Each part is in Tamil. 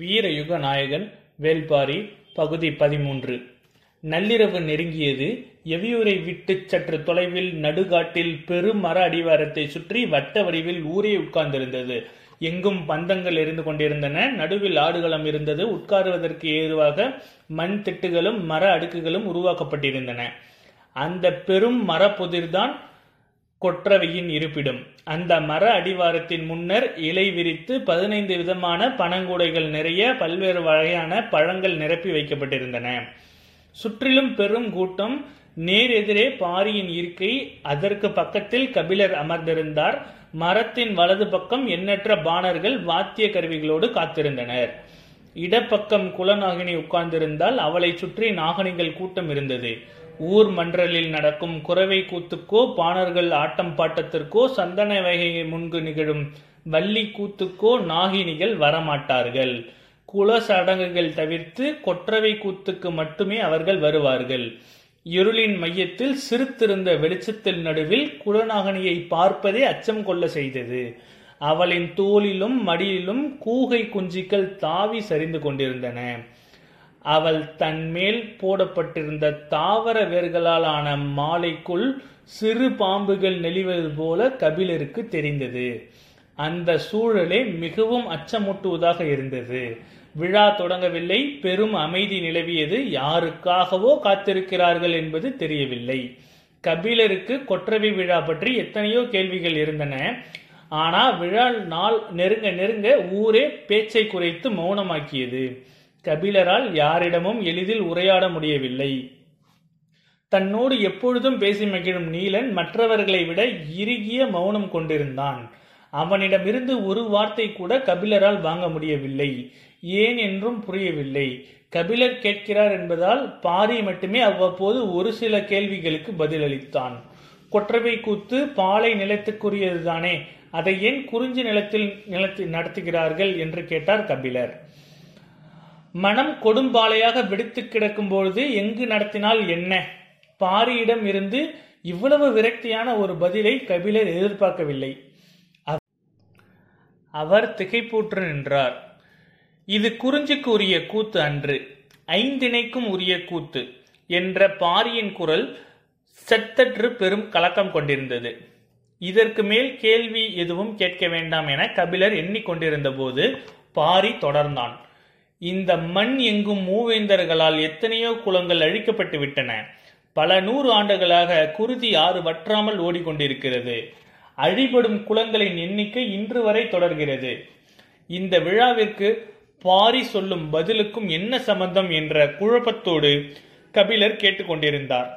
வீரயுக நாயகன் வேள்பாரி பகுதி பதிமூன்று. நள்ளிரவு நெருங்கியது எவியூரை விட்டுச் சற்று தொலைவில் நடுகாட்டில் பெரும் மர அடிவாரத்தைச் சுற்றி வட்ட வடிவில் ஊரே உட்கார்ந்திருந்தது. எங்கும் பந்தங்கள் எரிந்து கொண்டிருந்தன நடுவில் ஆடுகளம் இருந்தது உட்காருவதற்கு ஏதுவாக மண் திட்டுகளும் மர அடுக்குகளும் உருவாக்கப்பட்டிருந்தன. அந்த பெரும் மரப்புதிர்தான் கொற்றவையின் இருப்பிடும். அந்த மர அடிவாரத்தின் முன்னர் இலை விரித்து பதினைந்து விதமான பனங்கூடைகள் நிறைய பல்வேறு வகையான பழங்கள் நிரப்பி வைக்கப்பட்டிருந்தன. சுற்றிலும் பெரும் கூட்டம் நேர் எதிரே பாரியின் இருக்கை அதற்கு பக்கத்தில் கபிலர் அமர்ந்திருந்தார். மரத்தின் வலது பக்கம் எண்ணற்ற பாணர்கள் வாத்திய கருவிகளோடு காத்திருந்தனர். இடப்பக்கம் குலநாகினி உட்கார்ந்திருந்தால் அவளை சுற்றி நாகனிகள் கூட்டம் இருந்தது. ஊர் மன்றலில் நடக்கும் குறவை கூத்துக்கோ பாணர்கள் ஆட்டம் பாட்டத்திற்கோ சந்தன வகை முன்கு நிகழும் வள்ளி கூத்துக்கோ நாகினிகள் வரமாட்டார்கள். குல சடங்குகள் தவிர்த்து கொற்றவை கூத்துக்கு மட்டுமே அவர்கள் வருவார்கள். இருளின் மையத்தில் சிறுத்திருந்த வெளிச்சத்தில் நடுவில் குலநாகனியை பார்ப்பதே அச்சம் கொள்ள செய்தது. அவளின் தோளிலும் மடியிலும் கூகை குஞ்சிகள் தாவி சரிந்து கொண்டிருந்தன. அவள் தன்மேல் போடப்பட்டிருந்த தாவர வேர்களால் ஆன மாலைக்குள் சிறு பாம்புகள் நெளிவது போல கபிலருக்கு தெரிந்தது. அந்த சூழலே மிகவும் அச்சமூட்டுவதாக இருந்தது. விழா தொடங்கவில்லை. பெரும் அமைதி நிலவியது. யாருக்காகவோ காத்திருக்கிறார்கள் என்பது தெரியவில்லை. கபிலருக்கு கொற்றவை விழா பற்றி எத்தனையோ கேள்விகள் இருந்தன. ஆனா விழா நாள் நெருங்க நெருங்க ஊரே பேச்சை குறைத்து மௌனமாக்கியது. கபிலரால் யாரிடமும் எளிதில் உரையாட முடியவில்லை. தன்னோடு எப்பொழுதும் பேசி மகிழும் நீலன் மற்றவர்களை விட இறுகிய மௌனம் கொண்டிருந்தான். அவனிடமிருந்து ஒரு வார்த்தை கூட கபிலரால் வாங்க முடியவில்லை. ஏன் என்றும் புரியவில்லை. கபிலர் கேட்கிறார் என்பதால் பாரி மட்டுமே அவ்வப்போது ஒரு சில கேள்விகளுக்கு பதிலளித்தான். கொற்றவை கூத்து பாலை நிலத்துக்குரியதுதானே. அதை ஏன் குறிஞ்சி நிலத்தில் நிலத்தில் நடத்துகிறார்கள் என்று கேட்டார் கபிலர். மனம் கொடும்பாலையாக வெடித்து கிடக்கும் பொழுது எங்கு நடத்தினால் என்ன? பாரியிடம் இருந்து இவ்வளவு விரக்தியான ஒரு பதிலை கபிலர் எதிர்பார்க்கவில்லை. அவர் திகைப்பூற்று நின்றார். இது குறிஞ்சிக்கு உரிய கூத்து அன்று. ஐந்திணைக்கும் உரிய கூத்து என்ற பாரியின் குரல் செத்தற்று பெரும் கலக்கம் கொண்டிருந்தது. இதற்கு மேல் கேள்வி எதுவும் கேட்க வேண்டாம் என கபிலர் எண்ணிக்கொண்டிருந்த போது பாரி தொடர்ந்தான். இந்த மண் எங்கும் மூவேந்தர்களால் எத்தனையோ குளங்கள் அழிக்கப்பட்டு விட்டன. பல நூறு ஆண்டுகளாக குருதி ஆறு வற்றாமல் ஓடிக்கொண்டிருக்கிறது. அழிபடும் குளங்களின் எண்ணிக்கை இன்று வரை தொடர்கிறது. இந்த விழாவிற்கு பாரி சொல்லும் பதிலுக்கும் என்ன சம்பந்தம் என்ற குழப்பத்தோடு கபிலர் கேட்டுக்கொண்டிருந்தார்.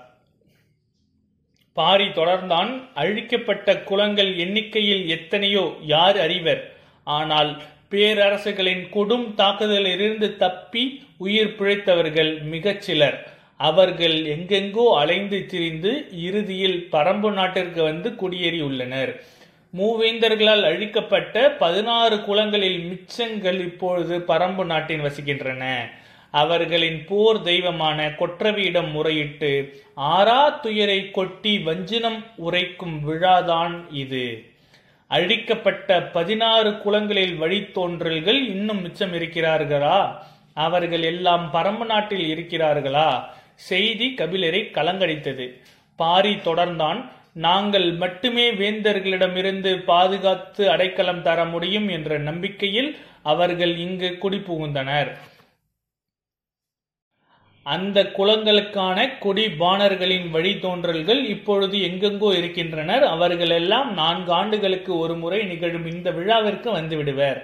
பாரி தொடர்ந்தான் அழிக்கப்பட்ட குளங்கள் எண்ணிக்கையில் எத்தனையோ யார் அறிவர்? ஆனால் பேரரசுகளின் கொடும் தாக்குதலிலிருந்து தப்பி உயிர் பிழைத்தவர்கள் மிகச் சிலர் அவர்கள் எங்கெங்கோ அலைந்து திரிந்து இறுதியில் பரம்பு நாட்டிற்கு வந்து குடியேறியுள்ளனர் மூவேந்தர்களால் அழிக்கப்பட்ட பதினாறு குளங்களில் மிச்சங்கள் இப்பொழுது பரம்பு நாட்டின் வசிக்கின்றன. அவர்களின் போர் தெய்வமான கொற்றவியிடம் முறையிட்டு ஆறா துயரை கொட்டி வஞ்சினம் உரைக்கும் விழாதான் இது. அழிக்கப்பட்ட பதினாறு குளங்களில் வழித்தோன்றல்கள் இன்னும் மிச்சம் இருக்கிறார்களா அவர்கள் எல்லாம் பரம்பு நாட்டில் இருக்கிறார்களா? செய்தி கபிலரை கலங்கடித்தது. பாரி தொடர்ந்தான் நாங்கள் மட்டுமே வேந்தர்களிடமிருந்து பாதுகாத்து அடைக்கலம் தர முடியும் என்ற நம்பிக்கையில் அவர்கள் இங்கு குடிபுகுந்தனர். அந்த குளங்களுக்கான கொடி பாணர்களின் வழித்தோன்றல்கள் இப்பொழுது எங்கெங்கோ இருக்கின்றனர். அவர்களெல்லாம் நான்கு ஆண்டுகளுக்கு ஒரு முறை நிகழும் இந்த விழாவிற்கு வந்துவிடுவர்.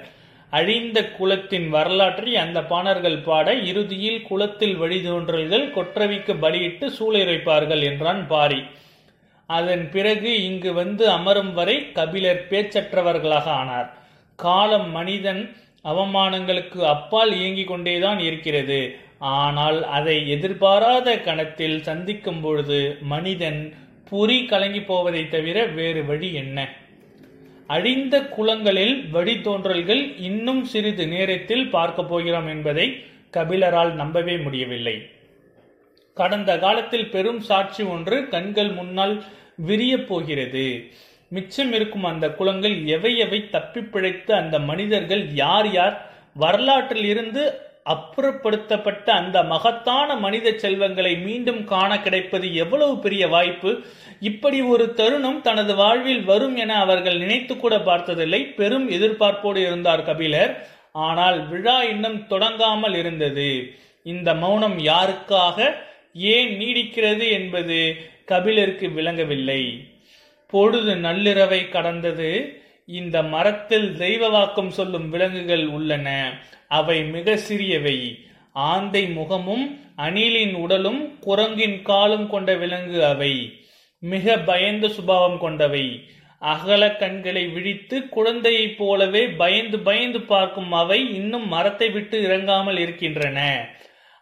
அழிந்த குலத்தின் வரலாற்றை அந்த பாணர்கள் பாட இறுதியில் குலத்தில் வழிதோன்றல்கள் கொற்றவிக்கு பலியிட்டு சூளையுரைப்பார்கள் என்றான் பாரி. அதன் பிறகு இங்கு வந்து அமரும் வரை கபிலர் பேச்சற்றவர்களாக ஆனார். காலம் மனிதன் அவமானங்களுக்கு அப்பால் இயங்கிக் கொண்டேதான் இருக்கிறது. ஆனால் அதை எதிர்பாராத கணத்தில் சந்திக்கும் பொழுது மனிதன் பொறி கலங்கி போவதை தவிர வேறு வழி என்ன? அழிந்த குளங்களில் வழித்தோன்றல்கள் இன்னும் சிறிது நேரத்தில் பார்க்க போகிறோம் என்பதை கபிலரால் நம்பவே முடியவில்லை. கடந்த காலத்தில் பெரும் சாட்சி ஒன்று கண்கள் முன்னால் விரியப் போகிறது. மிச்சம் இருக்கும் அந்த குளங்கள் எவை எவை தப்பி பிழைத்து அந்த மனிதர்கள் யார் யார்? வரலாற்றில் இருந்து அப்புறப்படுத்தப்பட்ட அந்த மகத்தான மனித செல்வங்களை மீண்டும் காண கிடைப்பது எவ்வளவு பெரிய வாய்ப்பு? இப்படி ஒரு தருணம் தனது வாழ்வில் வரும் என அவர்கள் நினைத்து கூட பார்த்ததில்லை. பெரும் எதிர்பார்ப்போடு இருந்தார் கபிலர். ஆனால் விழா இன்னும் தொடங்காமல் இருந்தது. இந்த மௌனம் யாருக்காக ஏன் நீடிக்கிறது என்பது கபிலருக்கு விளங்கவில்லை. பொழுது நள்ளிரவை கடந்தது. இந்த மரத்தில் தெய்வ வாக்கம் சொல்லும் விலங்குகள் உள்ளன. அவை மிக சிறியவை. ஆந்தை முகமும் அணிலின் உடலும் குரங்கின் காலும் கொண்ட விலங்கு அவை. மிக பயந்த சுபாவம் கொண்டவை. அகல கண்களை விழித்து குழந்தையைப் போலவே பயந்து பயந்து பார்க்கும் அவை இன்னும் மரத்தை விட்டு இறங்காமல் இருக்கின்றன.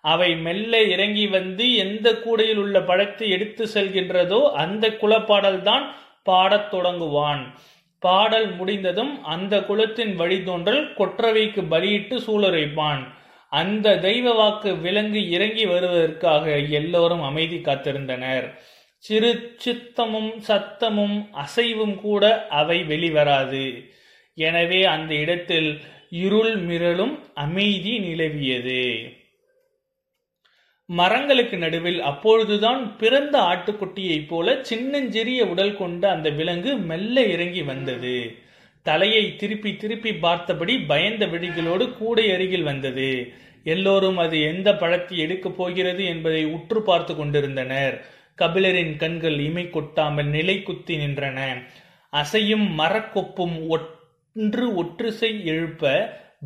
அவை மெல்ல இறங்கி வந்து எந்த கூடையில் உள்ள பழத்தை எடுத்து செல்கின்றதோ அந்த குலப்பாடல்தான் பாடத் தொடங்குவான். பாடல் முடிந்ததும் அந்த குலத்தின் வழித்தோன்றல் கொற்றவைக்கு பலியிட்டு சூளுரைப்பான். அந்த தெய்வ வாக்கு விலங்கு இறங்கி வருவதற்காக எல்லோரும் அமைதி காத்திருந்தனர். சிறு சித்தமும் சத்தமும் அசைவும் கூட அவை வெளிவராது. எனவே அந்த இடத்தில் இருள் மிரளும் அமைதி நிலவியது. மரங்களுக்கு நடுவில் அப்பொழுதுதான் பிறந்த ஆட்டுக்குட்டியைப் போல சின்னஞ்சிறிய உடல் கொண்ட அந்த விலங்கு மெல்ல இறங்கி வந்தது. தலையை திருப்பி திருப்பி பார்த்தபடி பயந்த விழிகளோடு கூடை அருகில் வந்தது. எல்லோரும் அது எந்த பழத்தை எடுக்கப் போகிறது என்பதை உற்று பார்த்து கொண்டிருந்தனர். கபிலரின் கண்கள் இமை கொட்டாமல் நிலை குத்தி நின்றன. அசையும் மரக்கொப்பும் ஒன்று ஒற்றுசை எழுப்ப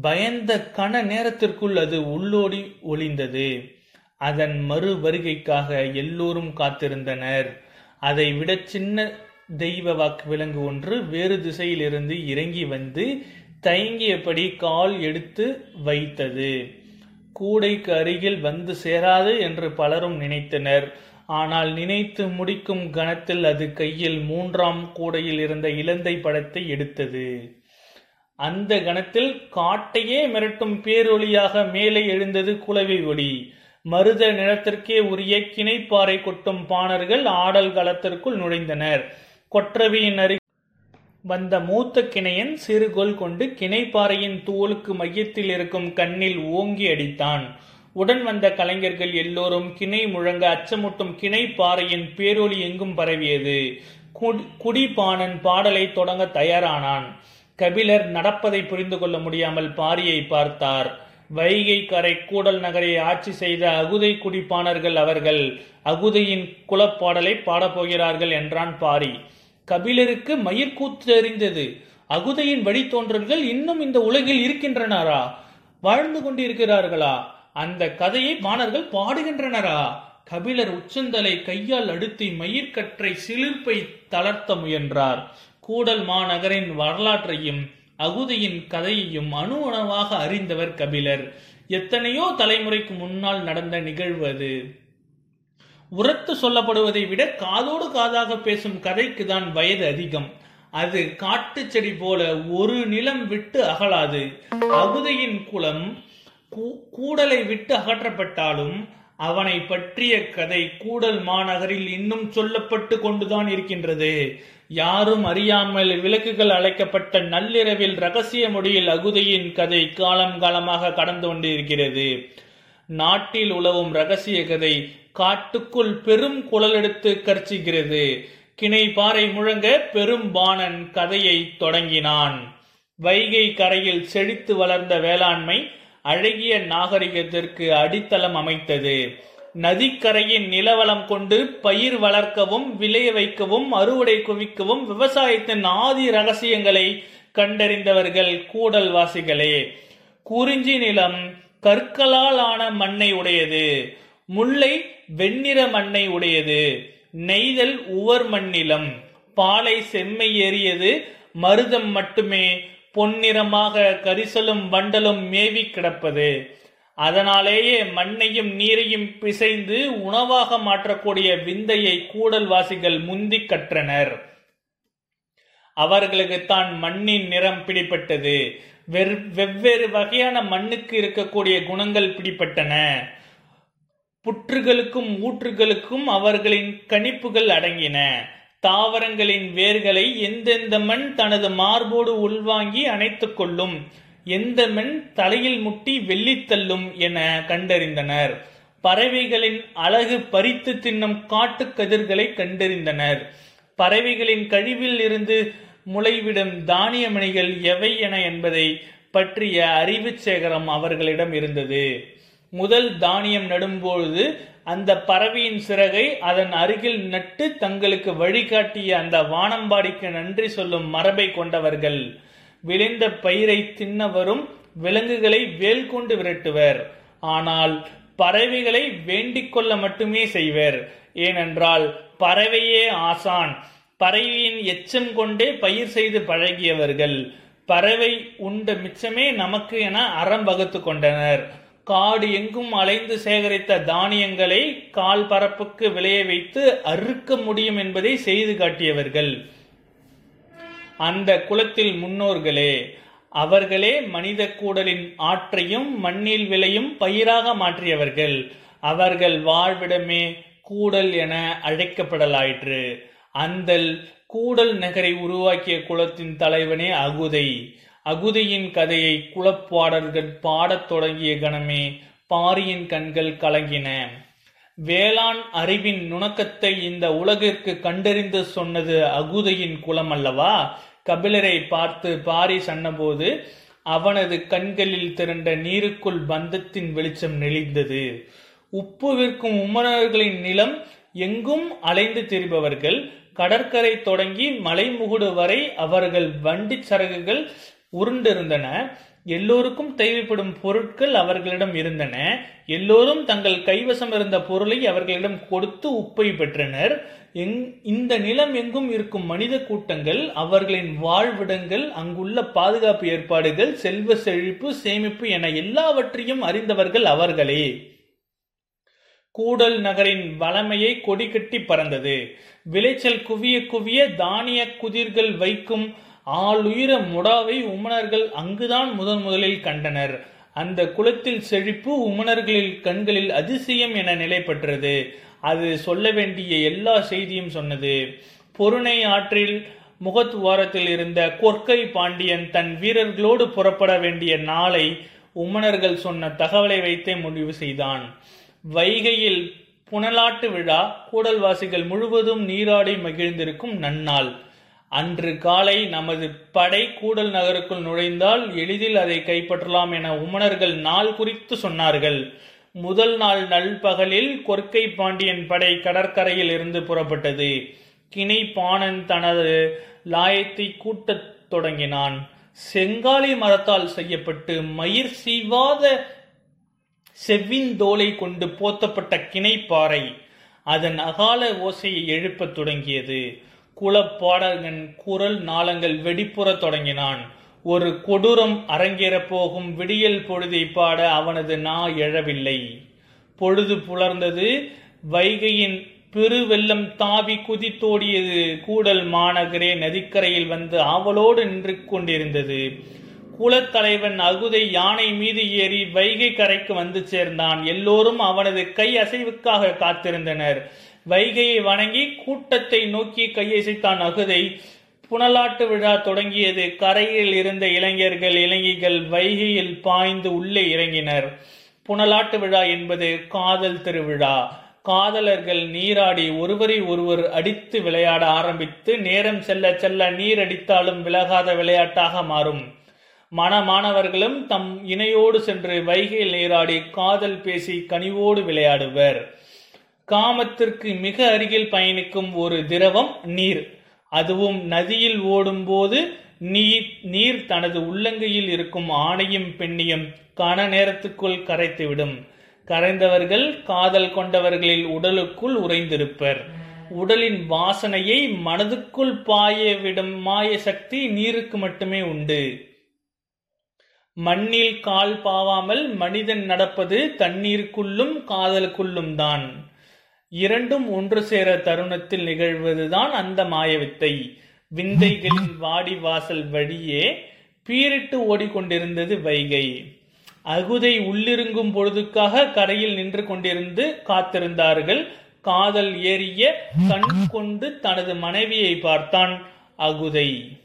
பயந்த கன நேரத்திற்குள் அது உள்ளோடி ஒளிந்தது. அதன் மறு வருகைக்காக எல்லோரும் காத்திருந்தனர். அதை விட சின்ன தெய்வ வாக்கு விலங்கு ஒன்று வேறு திசையிலிருந்து இறங்கி வந்து தயங்கியபடி கால் எடுத்து வைத்தது. கூடைக்கு அருகில் வந்து சேராது என்று பலரும் நினைத்தனர். ஆனால் நினைத்து முடிக்கும் கணத்தில் அது கையில் மூன்றாம் கூடையில் இருந்த இலந்தை படத்தை எடுத்தது. அந்த கணத்தில் காட்டையே மிரட்டும் பேரொளியாக மேலே எழுந்தது குலவை ஒளி மருத நிலத்திற்கே உரிய கிணைப்பாறை கொட்டும் பாணர்கள் ஆடல் களத்திற்குள் நுழைந்தனர். கொற்றவையின் அருகே வந்த மூத்த கிணையன் சிறுகோல் கொண்டு கிணைப்பாறையின் தோலுக்கு மையத்தில் இருக்கும் கண்ணில் ஓங்கி அடித்தான். உடன் வந்த கலைஞர்கள் எல்லோரும் கிணை முழங்க அச்சமூட்டும் கிணை பாறையின் பேரொளி எங்கும் பரவியது. குடிபாணன் பாடலை தொடங்க தயாரானான். கபிலர் நடப்பதை புரிந்து கொள்ள முடியாமல் பாரியை பார்த்தார். வைகை கரை கூடல் நகரை ஆட்சி செய்த அகுதை குடிப்பானர்கள் அவர்கள் அகுதையின் குலப்பாடலை பாடப்போகிறார்கள் என்றான் பாரி. கபிலருக்கு மயிர்கூத்து தெரிந்தது. அகுதையின் வழித்தோன்றல்கள் இன்னும் இந்த உலகில் இருக்கின்றனரா? வாழ்ந்து கொண்டிருக்கிறார்களா? அந்த கதையை பாணர்கள் பாடுகின்றனரா? கபிலர் உச்சந்தலை கையால் அடுத்தி மயிர்கற்றை சிலிர்ப்பை தளர்த்த முயன்றார். கூடல் மாநகரின் வரலாற்றையும் அகுதியின் கதையையும் அணு அணுவாக அறிந்தவர் கபிலர். எத்தனையோ தலைமுறைக்கு முன்னால் நடந்த நிகழ்வு அது. உரத்து சொல்லப்படுவதை விட காதோடு காதாக பேசும் கதைக்கு தான் வயது அதிகம். அது காட்டு செடி போல ஒரு நிலம் விட்டு அகலாது. அகுதையின் குலம் கூடலை விட்டு அகற்றப்பட்டாலும் அவனை பற்றிய கதை கூடல் மாநகரில் இன்னும் சொல்லப்பட்டு கொண்டுதான் இருக்கின்றது. யாரும் அறியாமல் விளக்குகள் அழைக்கப்பட்ட நள்ளிரவில் ரகசிய மொழியில் அகுதியின் கதை காலம் காலமாக கடந்து கொண்டிருக்கிறது. நாட்டில் உலவும் ரகசிய கதை காட்டுக்குள் பெரும் குழலெடுத்து கர்ச்சிக்கிறது கிணை பாறை முழங்க பெரும் பாணன் கதையை தொடங்கினான். வைகை கரையில் செழித்து வளர்ந்த வேளாண்மை அழகிய நாகரிகத்திற்கு அடித்தளம் அமைத்தது. நதிக்கரையின் நிலவளம் கொண்டு பயிர் வளர்க்கவும் விளைய வைக்கவும் அறுவடை குவிக்கவும் விவசாயத்தின் ஆதி ரகசியங்களை கண்டறிந்தவர்கள் கூடல் வாசிகளே குறிஞ்சி நிலம் கற்களால் ஆன மண்ணை உடையது முல்லை வெண்ணிற மண்ணை உடையது நெய்தல் உவர் மண்ணிலம் பாலை செம்மை ஏறியது மருதம் மட்டுமே பொன்னிறமாக கரிசலும் வண்டலும் மேவி கிடப்பது. அதனாலேயே மண்ணையும் நீரையும் பிசைந்து உணவாக மாற்றக்கூடிய விந்தையை கூடல் வாசிகள் முந்தி கற்றனர். அவர்களுக்கு தான் மண்ணின் நிறம் பிடிப்பட்டது வெவ்வேறு வகையான மண்ணுக்கு இருக்கக்கூடிய குணங்கள் பிடிப்பட்டன புற்றுகளுக்கும் ஊற்றுகளுக்கும் அவர்களின் கணிப்புகள் அடங்கின. தாவரங்களின் வேர்களை எந்தெந்த மண் தனது மார்போடு உள்வாங்கி அணைத்துக் கொள்ளும். எந்த மென் தலையில் முட்டி வெள்ளித்தள்ளும் என கண்டறிந்தனர். பறவைகளின் அழகு பறித்து தின்னும் காட்டு கதிர்களை கண்டறிந்தனர். பறவைகளின் கழிவில் இருந்து முளைவிடும் தானிய மணிகள் எவை என என்பதை பற்றிய அறிவு சேகரம் அவர்களிடம் இருந்தது. முதல் தானியம் நடும்பொழுது அந்த பறவையின் சிறகை அதன் அருகில் நட்டு தங்களுக்கு வழிகாட்டிய அந்த வானம்பாடிக்கு நன்றி சொல்லும் மரபை கொண்டவர்கள். விளைந்த பயிரை தின்னவரும் விலங்குகளை வேல் கொண்டு விரட்டுவர். ஆனால் பறவைகளை வேண்டிக் கொள்ள மட்டுமே செய்வர். ஏனென்றால் பறவையே ஆசான். பறவையின் எச்சம் கொண்டே பயிர் செய்து பழகியவர்கள். பறவை உண்ட மிச்சமே நமக்கு என அறம் வகுத்து கொண்டனர். காடு எங்கும் அலைந்து சேகரித்த தானியங்களை கால் பரப்புக்கு விளைய வைத்து அறுக்க முடியும் என்பதை செய்து காட்டியவர்கள். அந்த குலத்தில் முன்னோர்களே அவர்களே மனித கூடலின் ஆற்றையும் மண்ணில் விளையும் பயிராக மாற்றியவர்கள். அவர்கள் வாழ்விடமே கூடல் என அழைக்கப்படலாயிற்று. அந்த கூடல் நகரை உருவாக்கிய குலத்தின் தலைவனே அகுதை. அகுதையின் கதையை குலப்பாடல்கள் பாடத் தொடங்கிய கணமே பாரியின் கண்கள் கலங்கின. வேளாண் அறிவின் நுணக்கத்தை இந்த உலகிற்கு கண்டறிந்து சொன்னது அகுதையின் குலம் அல்லவா கபிலரை பார்த்து பாரி சொன்னபோது அவனது கண்களில் திரண்ட நீருக்குள் பந்தத்தின் வெளிச்சம் நெளிந்தது. உப்பு விற்கும் உம்மனர்களின் நிலம் எங்கும் அலைந்து திரிபவர்கள். கடற்கரை தொடங்கி மலைமுகுடு வரை அவர்கள் வண்டி சரகுகள் உருண்டிருந்தன. எல்லோருக்கும் தேவைப்படும் பொருட்கள் அவர்களிடம் இருந்தன. எல்லோரும் தங்கள் கைவசம் இருந்த பொருளை அவர்களிடம் கொடுத்து உப்பை பெற்றனர். இந்த நிலம் எங்கும் இருக்கும் மனித கூட்டங்கள் அவர்களின் வாழ்விடங்கள் அங்குள்ள பாதுகாப்பு ஏற்பாடுகள் செல்வ செழிப்பு சேமிப்பு என எல்லாவற்றையும் அறிந்தவர்கள் அவர்களே. கூடல் நகரின் வளமையை கொடி கட்டி பறந்தது. விளைச்சல் குவிய குவிய தானிய குதிர்கள் வைக்கும் ஆளுயிர முடாவை உமனர்கள் அங்குதான் முதன் முதலில் கண்டனர். அந்த குலத்தில் செழிப்பு உமனர்களில் கண்களில் அதிசயம் என நிலை பெற்றது அது சொல்ல வேண்டிய எல்லா செய்தியும் சொன்னது. பொருணை ஆற்றில் முகத்துவாரத்தில் இருந்த கொற்கை பாண்டியன் தன் வீரர்களோடு புறப்பட வேண்டிய நாளை உமனர்கள் சொன்ன தகவலை வைத்தே முடிவு செய்தான். வைகையில் புனலாட்டு விழா கூடல்வாசிகள் முழுவதும் நீராடி மகிழ்ந்திருக்கும் நன்னாள். அன்று காலை நமது படை கூடல் நகருக்குள் நுழைந்தால் எளிதில் அதை கைப்பற்றலாம் என உமணர்கள் நாள் குறித்து சொன்னார்கள். முதல் நாள் நல்பகலில் கொற்கை பாண்டியன் படை கடற்கரையில் இருந்து புறப்பட்டது. கிணை பாணன் தனது லாயத்தை கூட்டத் தொடங்கினான். செங்காலி மரத்தால் செய்யப்பட்டு மயிர் சீவாத செவ்விந்தோலை கொண்டு போத்தப்பட்ட கிணைப்பாறை அதன் அகால ஓசையை எழுப்பத் தொடங்கியது. குலப்பாடகன் குரல் நாளங்கள் வெடிப்புறத் தொடங்கினான். ஒரு கொடூரம் அரங்கேறப் போகும் விடியல் பொழுதை பாட அவனது நா எழவில்லை. பொழுது புலர்ந்தது வைகையின் பெருவெள்ளம் தாவி குதித்தோடியது. கூடல் மாநகரே நதிக்கரையில் வந்து ஆவலோடு நின்று கொண்டிருந்தது. குலத்தலைவன் அகுதை யானை மீது ஏறி வைகை கரைக்கு வந்து சேர்ந்தான். எல்லோரும் அவனது கை அசைவுக்காக காத்திருந்தனர். வைகையை வணங்கி கூட்டத்தை நோக்கி கையசைத்தான் அகுதை. புனலாட்டு விழா தொடங்கியது. கரையில் இருந்த இளைஞர்கள் இளைஞிகள் வைகையில் பாய்ந்து உள்ளே இறங்கினர். புனலாட்டு விழா என்பது காதல் திருவிழா. காதலர்கள் நீராடி ஒருவரை ஒருவர் அடித்து விளையாட ஆரம்பித்து நேரம் செல்ல செல்ல நீர் அடித்தாலும் விலகாத விளையாட்டாக மாறும். மணமானவர்களும் தம் இணையோடு சென்று வைகையில் நீராடி காதல் பேசி கனிவோடு விளையாடுவர். காமத்திற்கு மிக அருகில் பயணிக்கும் ஒரு திரவம் நீர். அதுவும் நதியில் ஓடும்போது நீர் நீர் தனது உள்ளங்கையில் இருக்கும் ஆணையும் பெண்ணியும் கன நேரத்துக்குள் கரைத்துவிடும். கரைந்தவர்கள் காதல் கொண்டவர்களில் உடலுக்குள் உறைந்திருப்பர். உடலின் வாசனையை மனதுக்குள் பாய விடும் மாய சக்தி நீருக்கு மட்டுமே உண்டு. மண்ணில் கால் பாவாமல் மனிதன் நடப்பது தண்ணீருக்குள்ளும் காதலுக்குள்ளும் தான். இரண்டும் ஒன்று சேர தருணத்தில் நிகழ்வதுதான் அந்த மாயவித்தை. விந்தைகளின் வாடி வாசல் வழியே பீரிட்டு ஓடிக்கொண்டிருந்தது வைகை. அகுதை உள்ளிருங்கும் பொழுதுக்காக கரையில் நின்று கொண்டிருந்து காத்திருந்தார்கள். காதல் ஏறிய கண் கொண்டு தனது மனைவியை பார்த்தான் அகுதை.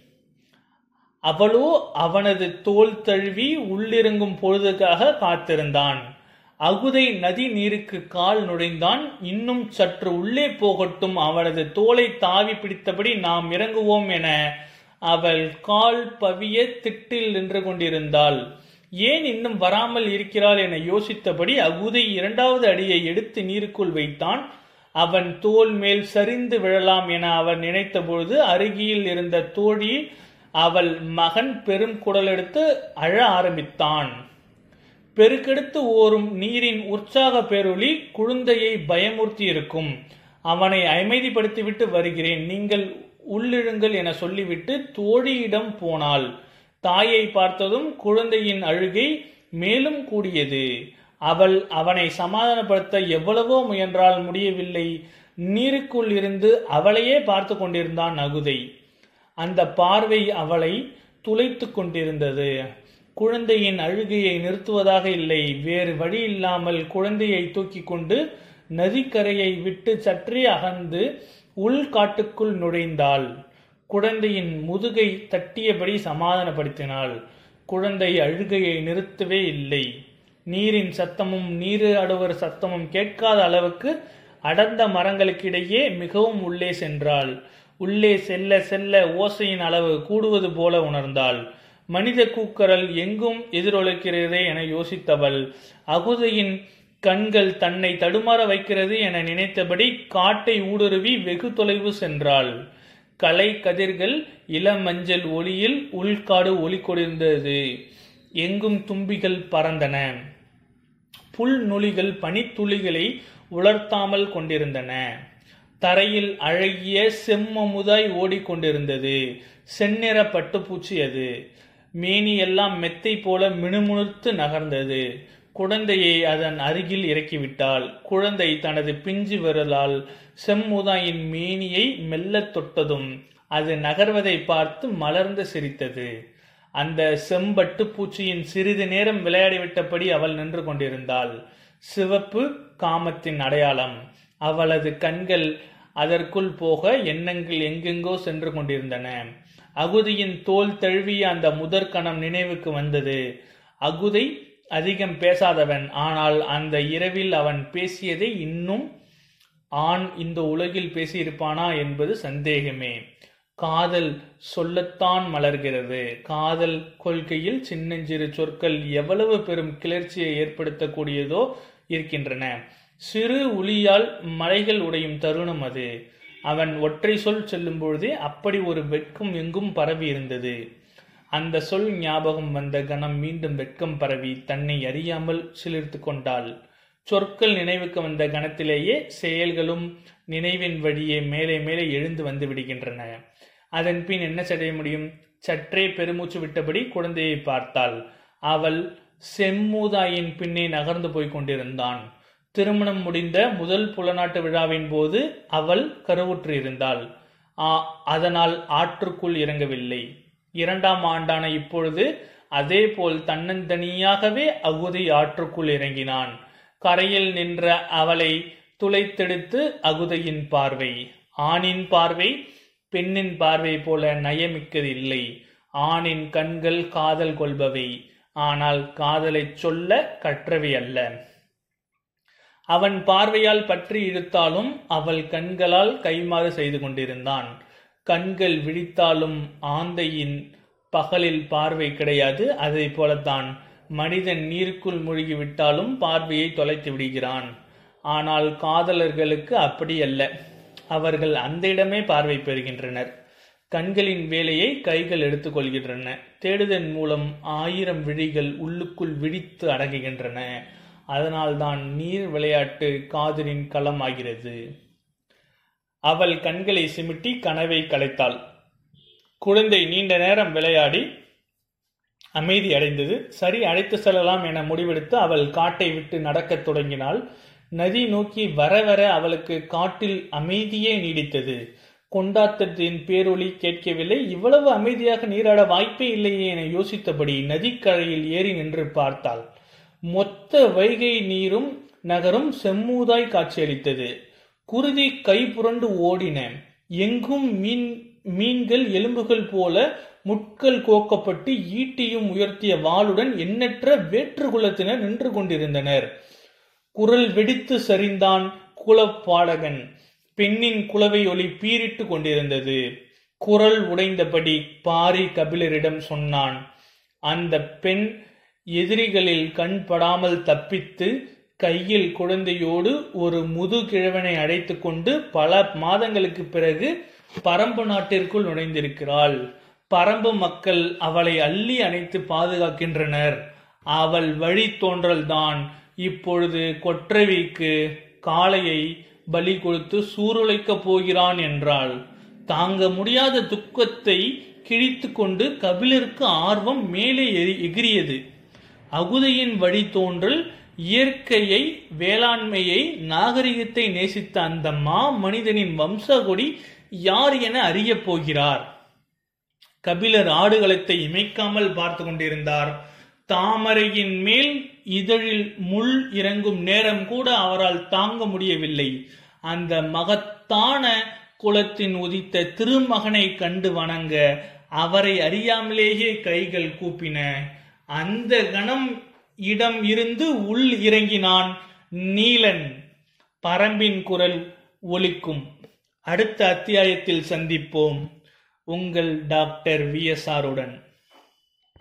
அவளோ அவனது தோல் தழுவி உள்ளிறங்கும் பொழுதுக்காக காத்திருந்தான். அகுதை நதி நீருக்கு கால் நுழைந்தான். இன்னும் சற்று உள்ளே போகட்டும் அவனது தோலை தாவி பிடித்தபடி நாம் இறங்குவோம் என அவள் கால் பவிய திட்டில் நின்று கொண்டிருந்தாள். ஏன் இன்னும் வராமல் இருக்கிறாள் என யோசித்தபடி அகுதை இரண்டாவது அடியை எடுத்து நீருக்குள் வைத்தான். அவன் தோல் மேல் சரிந்து விழலாம் என அவன் நினைத்தபொழுது அருகில் இருந்த தோழி அவள் மகன் பெரும் குடல் எடுத்து அழ ஆரம்பித்தான். பெருக்கெடுத்து ஓரும் நீரின் உற்சாக பேரொளி குழந்தையை பயமுறுத்தி இருக்கும். அவனை அமைதிப்படுத்திவிட்டு வருகிறேன். நீங்கள் உள்ளிழுங்கள் என சொல்லிவிட்டு தோழியிடம் போனாள். தாயை பார்த்ததும் குழந்தையின் அழுகை மேலும் கூடியது. அவள் அவனை சமாதானப்படுத்த எவ்வளவோ முயன்றால் முடியவில்லை. நீருக்குள் இருந்து அவளையே பார்த்து கொண்டிருந்தான் அகுதை. அந்த பார்வை அவளை துளைத்து கொண்டிருந்தது. குழந்தையின் அழுகையை நிறுத்துவதாக இல்லை. வேறு வழி இல்லாமல் குழந்தையை தூக்கி கொண்டு நதிக்கரையை விட்டு சற்றே அகன்று உள்காட்டுக்குள் நுழைந்தாள். குழந்தையின் முதுகை தட்டியபடி சமாதானப்படுத்தினாள். குழந்தை அழுகையை நிறுத்தவே இல்லை. நீரின் சத்தமும் நீரு அடுவர் சத்தமும் கேட்காத அளவுக்கு அடர்ந்த மரங்களுக்கிடையே மிகவும் உள்ளே சென்றாள். உள்ளே செல்ல செல்ல ஓசையின் அளவு கூடுவது போல உணர்ந்தாள். மனித கூக்கரல் எங்கும் எதிரொலிக்கிறதே என யோசித்தவள். அகுதையின் கண்கள் தன்னை தடுமாற வைக்கிறது என நினைத்தபடி காட்டை ஊடுருவி வெகு தொலைவு சென்றாள். கலை கதிர்கள் இளமஞ்சள் ஒளியில் உள்காடு ஒளி கொண்டிருந்தது எங்கும் தும்பிகள் பறந்தன. புல் நுளிகள் பனித்துளிகளை உலர்த்தாமல் கொண்டிருந்தன. தரையில் அழகிய செம்மமுதாய் ஓடிக்கொண்டிருந்தது. செந்நிற பட்டுப்பூச்சி அது மேனி எல்லாம் மெத்தை போல மினுமுணுத்து நகர்ந்தது. குழந்தையை அதன் அருகில் இறக்கிவிட்டாள். குழந்தை தனது பிஞ்சு விரலால் செம்முதாயின் மேனியை மெல்ல தொட்டதும் அது நகர்வதை பார்த்து மலர்ந்து சிரித்தது. அந்த செம்பட்டு பூச்சியின் சிறிது நேரம் விளையாடிவிட்டபடி அவள் நின்று கொண்டிருந்தாள். சிவப்பு காமத்தின் அடையாளம். அவளது கண்கள் அதற்குள் போக எண்ணங்கள் எங்கெங்கோ சென்று கொண்டிருந்தன. அகுதியின் தோல் தழுவிய அந்த முதற் கணம் நினைவுக்கு வந்தது. அகுதை அதிகம் பேசாதவன் ஆனால் அந்த இரவில் அவன் பேசியதை இன்னும் ஆண் இந்த உலகில் பேசியிருப்பானா என்பது சந்தேகமே. காதல் சொல்லத்தான் மலர்கிறது. காதல் கொள்கையில் சின்னஞ்சிறு சொற்கள் எவ்வளவு பெரும் கிளர்ச்சியை ஏற்படுத்தக்கூடியதோ இருக்கின்றன. சிறு உளியால் மலைகள் உடையும் தருணம் அது. அவன் ஒற்றை சொல் சொல்லும் பொழுதே அப்படி ஒரு வெட்கம் எங்கும் பரவி இருந்தது. அந்த சொல் ஞாபகம் வந்த கணம் மீண்டும் வெட்கம் பரவி தன்னை அறியாமல் சிலிர்த்து கொண்டாள். சொற்கள் நினைவுக்கு வந்த கணத்திலேயே செயல்களும் நினைவின் வழியே மேலே மேலே எழுந்து வந்து விடுகின்றன. அதன் பின் என்ன செய்ய முடியும்? சற்றே பெருமூச்சு விட்டபடி குழந்தையை பார்த்தாள். அவள் செம்மூதாயின் பின்னே நகர்ந்து போய் கொண்டிருந்தான். திருமணம் முடிந்த முதல் புலநாட்டு விழாவின் போது அவள் கருவுற்று இருந்தாள் அதனால் ஆற்றுக்குள் இறங்கவில்லை. இரண்டாம் ஆண்டான இப்பொழுது அதேபோல் தன்னந்தனியாகவே அகுதி ஆற்றுக்குள் இறங்கினான். கரையில் நின்ற அவளை துளைத்தெடுத்து அகுதையின் பார்வை. ஆணின் பார்வை பெண்ணின் பார்வை போல நயமிக்கது இல்லை ஆணின் கண்கள் காதல் கொள்பவை. ஆனால் காதலைச் சொல்ல கற்றவை அல்ல. அவன் பார்வையால் பற்றி இழுத்தாலும் அவள் கண்களால் கைமாறு செய்து கொண்டிருந்தான். கண்கள் விழித்தாலும் ஆந்தையின் பகலில் பார்வை கிடையாது. அதை போலத்தான் மனிதன் நீருக்குள் மூழ்கிவிட்டாலும் பார்வையை தொலைத்து விடுகிறான். ஆனால் காதலர்களுக்கு அப்படி அல்ல அவர்கள் அந்த இடமே பார்வை பெறுகின்றனர். கண்களின் வேலையை கைகள் எடுத்துக்கொள்கின்றன. தேடுதன் மூலம் ஆயிரம் விழிகள் உள்ளுக்குள் விழித்து அடங்குகின்றன. அதனால்தான் நீர் விளையாட்டு காதலின் களமாகிறது அவள் கண்களை சிமிட்டி கனவை கலைத்தாள். குழந்தை நீண்ட நேரம் விளையாடி அமைதி அடைந்தது. சரி அழைத்து செல்லலாம் என முடிவெடுத்து அவள் காட்டை விட்டு நடக்கத் தொடங்கினாள். நதி நோக்கி வர வர அவளுக்கு காட்டில் அமைதியே நீடித்தது. கொண்டாட்டத்தின் பேரொளி கேட்கவில்லை. இவ்வளவு அமைதியாக நீராட வாய்ப்பே இல்லையே என யோசித்தபடி நதிக்கரையில் ஏறி நின்று பார்த்தாள். மொத்த வைகை நீரும் நகரும் செம்மூதாய் காட்சியளித்தது. குருதி கை புரண்டு ஓடின. எங்கும் மீன் மீன்கள் எலும்புகள் போல முட்கள் கோக்கப்பட்டு ஈட்டியும் உயர்த்திய வாளுடன் எண்ணற்ற வேற்று குலத்தினர் நின்று கொண்டிருந்தனர். குரல் வெடித்து சரிந்தான் குலப்பாடகன். பெண்ணின் குலவை ஒளி பீரிட்டு கொண்டிருந்தது. குரல் உடைந்தபடி பாரி கபிலரிடம் சொன்னான் அந்த பெண் எதிரிகளில் கண் படாமல் தப்பித்து கையில் குழந்தையோடு ஒரு முது கிழவனை அழைத்து கொண்டு பல மாதங்களுக்கு பிறகு பரம்பு நாட்டிற்குள் நுழைந்திருக்கிறாள். பரம்பு மக்கள் அவளை அள்ளி அணைத்து பாதுகாக்கின்றனர். அவள் வழி தோன்றல்தான் இப்பொழுது கொற்றவிக்கு காளையை பலி கொடுத்து சூருழைக்கப் போகிறான் என்றாள். தாங்க முடியாத துக்கத்தை கிழித்து கொண்டு கபிலருக்கு ஆர்வம் மேலே எகிரியது. அகுதியின் வழி தோன்றல் இயற்கையை வேளாண்மையை நாகரிகத்தை நேசித்த அந்த மா மனிதனின் வம்சகொடி யார் என அறியப் போகிறார்? கபிலர் ஆடுகளத்தை இமைக்காமல் பார்த்து கொண்டிருந்தார். தாமரையின் மேல் இதழில் முள் இறங்கும் நேரம் கூட அவரால் தாங்க முடியவில்லை. அந்த மகத்தான குலத்தின் உதித்த திருமகனை கண்டு வணங்க அவரை அறியாமலேயே கைகள் கூப்பின. அந்த கணம் இடம் இருந்து உள் இறங்கினான் நீலன். பரம்பின் குரல் ஒலிக்கும். அடுத்த அத்தியாயத்தில் சந்திப்போம். உங்கள் டாக்டர் விஎஸ்ஆருடன்